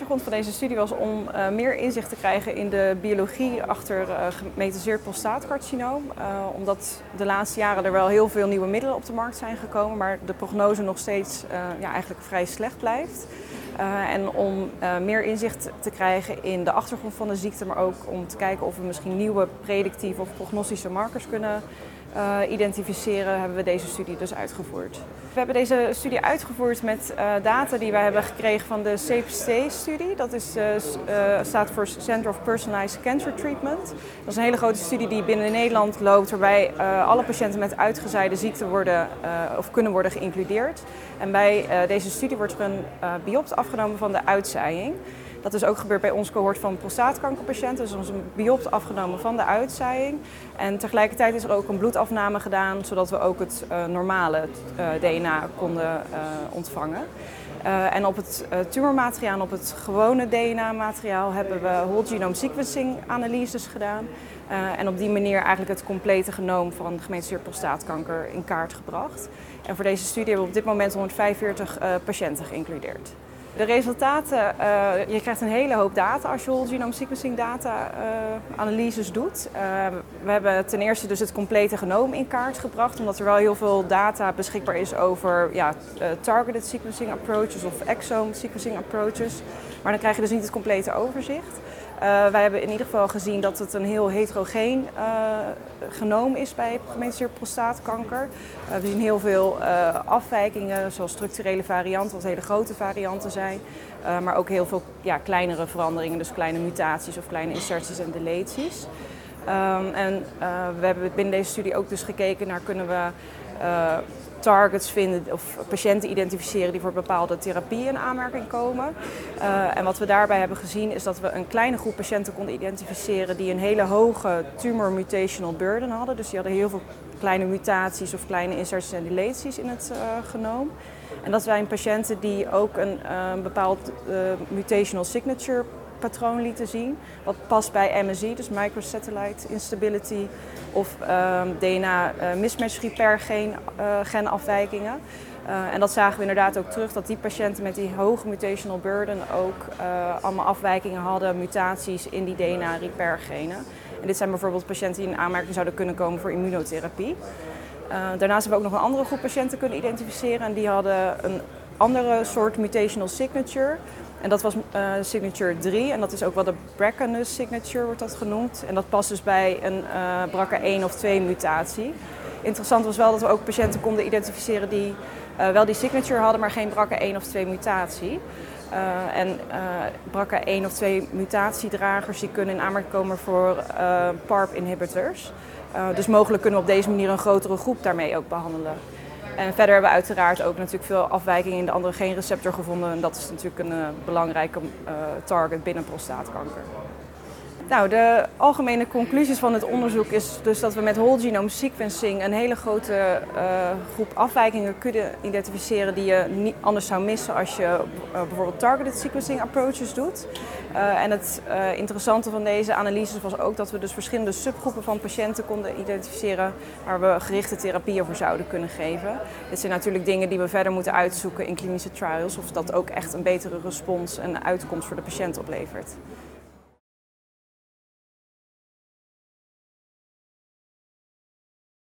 achtergrond van deze studie was om uh, meer inzicht te krijgen in de biologie achter uh, gemetaseerd prostaatcarcinoom. Uh, omdat de laatste jaren er wel heel veel nieuwe middelen op de markt zijn gekomen, maar de prognose nog steeds ja, eigenlijk vrij slecht blijft. en om meer inzicht te krijgen in de achtergrond van de ziekte, maar ook om te kijken of we misschien nieuwe predictieve of prognostische markers kunnen uh, identificeren, hebben we deze studie dus uitgevoerd. We hebben deze studie uitgevoord met uh, data die wij hebben gekregen van de CPC-studie. Dat is, uh, staat voor Center of Personalized Cancer Treatment. Dat is een hele grote studie die binnen Nederland loopt, waarbij alle patiënten met uitgezaaide ziekte worden of kunnen worden geïncludeerd. En bij deze studie wordt er een biopt afgenomen van de uitzaaiing. Dat is ook gebeurd bij ons cohort van prostaatkankerpatiënten. Dus ons een biopt afgenomen van de uitzaaiing. En tegelijkertijd is er ook een bloedafname gedaan, zodat we ook het uh, normale uh, DNA konden uh, ontvangen. en op het tumormateriaal en op het gewone DNA-materiaal hebben we whole genome sequencing analyses gedaan. en op die manier eigenlijk het complete genoom van gemetaseerd prostaatkanker in kaart gebracht. En voor deze studie hebben we op dit moment 145 patiënten geïncludeerd. De resultaten, uh, je krijgt een hele hoop data als je whole genome sequencing data uh, analyses doet. Uh, we hebben ten eerste dus het complete genoom in kaart gebracht, omdat er wel heel veel data beschikbaar is over ja, targeted sequencing approaches of exome sequencing approaches. Maar dan krijg je dus niet het complete overzicht. Uh, wij hebben in ieder geval gezien dat het een heel heterogeen uh, genoom is bij gemetaseerd prostaatkanker. Uh, we zien heel veel afwijkingen, zoals structurele varianten, wat hele grote varianten zijn. maar ook heel veel ja, kleinere veranderingen, dus kleine mutaties of kleine inserties en deleties. Um, en we hebben binnen deze studie ook dus gekeken naar kunnen we targets vinden of patiënten identificeren die voor bepaalde therapieën in aanmerking komen. Uh, en wat we daarbij hebben gezien is dat we een kleine groep patiënten konden identificeren die een hele hoge tumor mutational burden hadden. Dus die hadden heel veel kleine mutaties of kleine inserties en deleties in het uh, genoom. En dat zijn patiënten die ook een bepaald mutational signature patroon lieten zien. Wat past bij MSI, dus microsatellite instability of uh, DNA uh, mismatch repair gen, uh, genafwijkingen. Uh, en dat zagen we inderdaad ook terug, dat die patiënten met die hoge mutational burden ook allemaal afwijkingen hadden, mutaties in die DNA repair genen. En dit zijn bijvoorbeeld patiënten die in aanmerking zouden kunnen komen voor immunotherapie. daarnaast hebben we ook nog een andere groep patiënten kunnen identificeren en die hadden een andere soort mutational signature. En dat was uh, signature 3 en dat is ook wel de BRCA-NUS signature wordt dat genoemd. En dat past dus bij een uh, BRCA 1 of 2 mutatie. Interessant was wel dat we ook patiënten konden identificeren die uh, wel die signature hadden, maar geen BRCA 1 of 2 mutatie. Uh, en uh, BRCA 1 of 2 mutatiedragers die kunnen in aanmerking komen voor PARP-inhibitors. dus mogelijk kunnen we op deze manier een grotere groep daarmee ook behandelen. En verder hebben we uiteraard ook natuurlijk veel afwijkingen in de andere geenreceptor gevonden. En dat is natuurlijk een uh, belangrijke uh, target binnen prostaatkanker. Nou, de algemene conclusies van het onderzoek is dus dat we met whole genome sequencing een hele grote uh, groep afwijkingen kunnen identificeren die je niet anders zou missen als je uh, bijvoorbeeld targeted sequencing approaches doet. Uh, en het interessante van deze analyses was ook dat we dus verschillende subgroepen van patiënten konden identificeren waar we gerichte therapieën voor zouden kunnen geven. Dit zijn natuurlijk dingen die we verder moeten uitzoeken in klinische trials of dat ook echt een betere respons en uitkomst voor de patiënt oplevert.